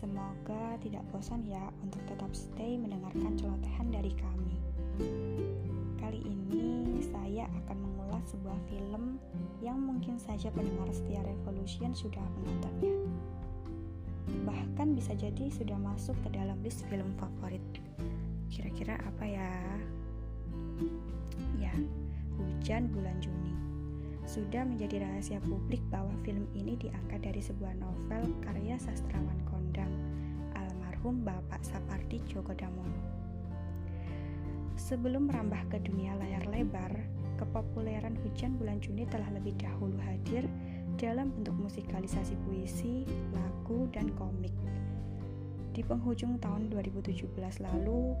Semoga tidak bosan ya untuk tetap stay mendengarkan celotehan dari kami. Kali ini saya akan mengulas sebuah film yang mungkin saja pendengar setia Revolution sudah menontonnya. Bahkan bisa jadi sudah masuk ke dalam list film favorit. Kira-kira apa ya? Ya, Hujan Bulan Juni. Sudah menjadi rahasia publik bahwa film ini diangkat dari sebuah novel karya sastrawan almarhum Bapak Sapardi Djoko Damono. Sebelum merambah ke dunia layar lebar, kepopuleran Hujan Bulan Juni telah lebih dahulu hadir dalam bentuk musikalisasi puisi, lagu, dan komik. Di penghujung tahun 2017 lalu,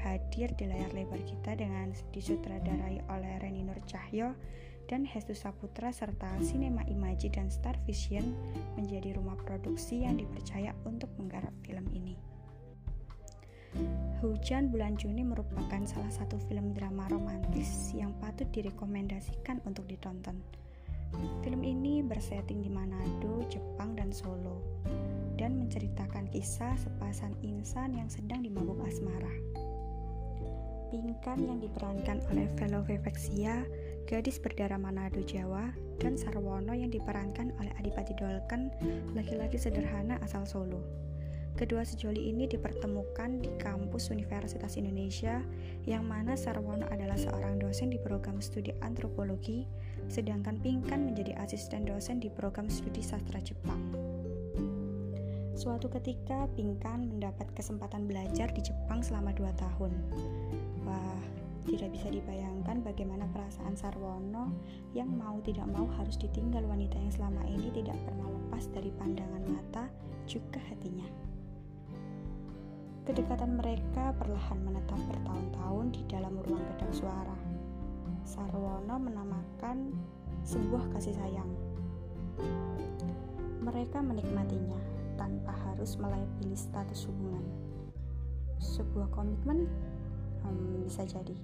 hadir di layar lebar kita dengan disutradarai oleh Reni Nur Cahyo dan Hestu Saputra serta Cinema Imaji dan Star Vision menjadi rumah produksi yang dipercaya untuk menggarap film ini. Hujan Bulan Juni merupakan salah satu film drama romantis yang patut direkomendasikan untuk ditonton. Film ini bersetting di Manado, Jepang, dan Solo, dan menceritakan kisah sepasang insan yang sedang dimabuk asmara. Pinkan yang diperankan oleh Velove Vexia gadis berdarah Manado Jawa, dan Sarwono yang diperankan oleh Adipati Dolken, laki-laki sederhana asal Solo. Kedua sejoli ini dipertemukan di kampus Universitas Indonesia, yang mana Sarwono adalah seorang dosen di program studi antropologi, sedangkan Pinkan menjadi asisten dosen di program studi sastra Jepang. Suatu ketika, Pinkan mendapat kesempatan belajar di Jepang selama dua tahun. Wah, tidak bisa dibayangkan bagaimana perasaan Sarwono yang mau tidak mau harus ditinggal wanita yang selama ini tidak pernah lepas dari pandangan mata juga hatinya. Kedekatan mereka perlahan menetap bertahun-tahun di dalam ruang kedap suara. Sarwono menamakan sebuah kasih sayang. Mereka menikmatinya tanpa harus pilih status hubungan. Sebuah komitmen hmm, bisa jadi.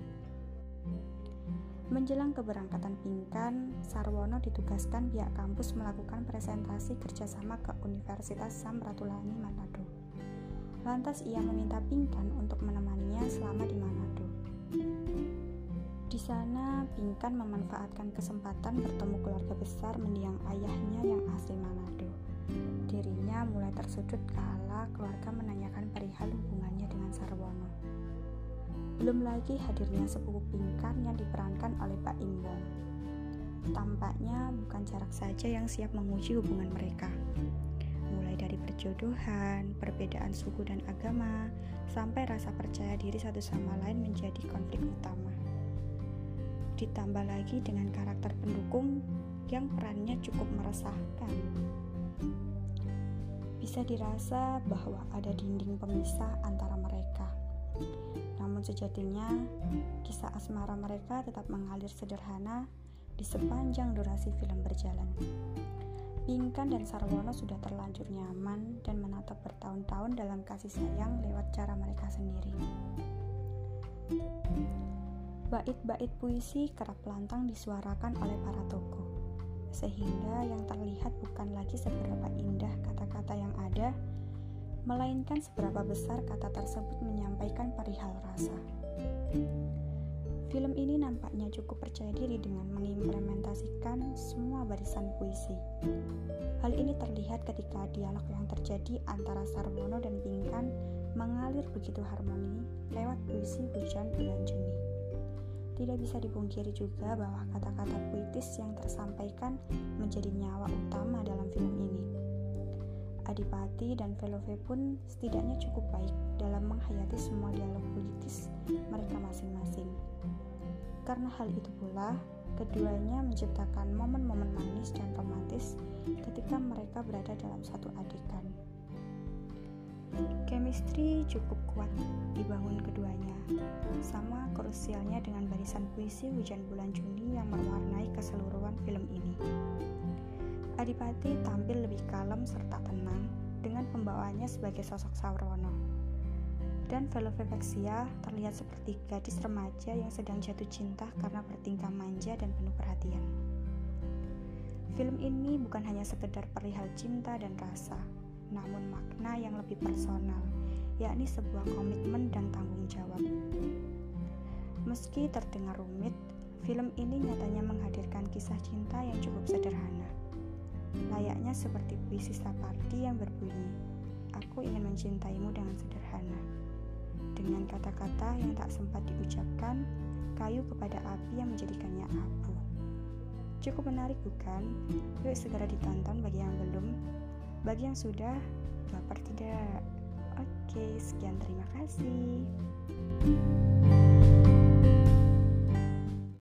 Menjelang keberangkatan Pinkan, Sarwono ditugaskan pihak kampus melakukan presentasi kerjasama ke Universitas Samratulangi Manado. Lantas ia meminta Pinkan untuk menemaninya selama di Manado. Di sana, Pinkan memanfaatkan kesempatan bertemu keluarga besar mendiang ayahnya yang asli Manado. Dirinya mulai tersudut kala keluarga menanyakan perihal hubungannya dengan Sarwono. Belum lagi hadirnya sepupu Pinkan yang diperankan oleh Pak Imbong. Tampaknya bukan jarak saja yang siap menguji hubungan mereka. Mulai dari perjodohan, perbedaan suku dan agama, sampai rasa percaya diri satu sama lain menjadi konflik utama. Ditambah lagi dengan karakter pendukung yang perannya cukup meresahkan. Bisa dirasa bahwa ada dinding pemisah antara mereka namun sejatinya, kisah asmara mereka tetap mengalir sederhana di sepanjang durasi film berjalan. Pinkan dan Sarwono sudah terlanjur nyaman dan menatap bertahun-tahun dalam kasih sayang lewat cara mereka sendiri. Bait-bait puisi kerap lantang disuarakan oleh para tokoh, sehingga yang terlihat bukan lagi seberapa indah kata-kata yang ada, melainkan seberapa besar kata tersebut menyampaikan perihal rasa. Film ini nampaknya cukup percaya diri dengan mengimplementasikan semua barisan puisi. Hal ini terlihat ketika dialog yang terjadi antara Sarwono dan Pinkan mengalir begitu harmoni lewat puisi Hujan Bulan Juni. Tidak bisa dipungkiri juga bahwa kata-kata puitis yang tersampaikan menjadi nyawa utama dalam film. Adipati dan Velove pun setidaknya cukup baik dalam menghayati semua dialog politis mereka masing-masing. Karena hal itu pula, keduanya menciptakan momen-momen manis dan romantis ketika mereka berada dalam satu adegan. Chemistry cukup kuat dibangun keduanya, sama krusialnya dengan barisan puisi Hujan Bulan Juni yang mewarnai keseluruhan film ini. Adipati tampil lebih kalem serta pembawaannya sebagai sosok Saurwono. Dan Velovevexia terlihat seperti gadis remaja yang sedang jatuh cinta karena bertingkah manja dan penuh perhatian. Film ini bukan hanya sekedar perihal cinta dan rasa, namun makna yang lebih personal, yakni sebuah komitmen dan tanggung jawab. Meski terdengar rumit, film ini nyatanya menghadirkan kisah cinta yang cukup sederhana. Layaknya seperti puisi Sapardi yang berbunyi, Aku ingin mencintaimu dengan sederhana. Dengan kata-kata yang tak sempat diucapkan, kayu kepada api yang menjadikannya abu. Cukup menarik bukan? Yuk segera ditonton bagi yang belum. Bagi yang sudah, baper tidak. Oke, sekian terima kasih.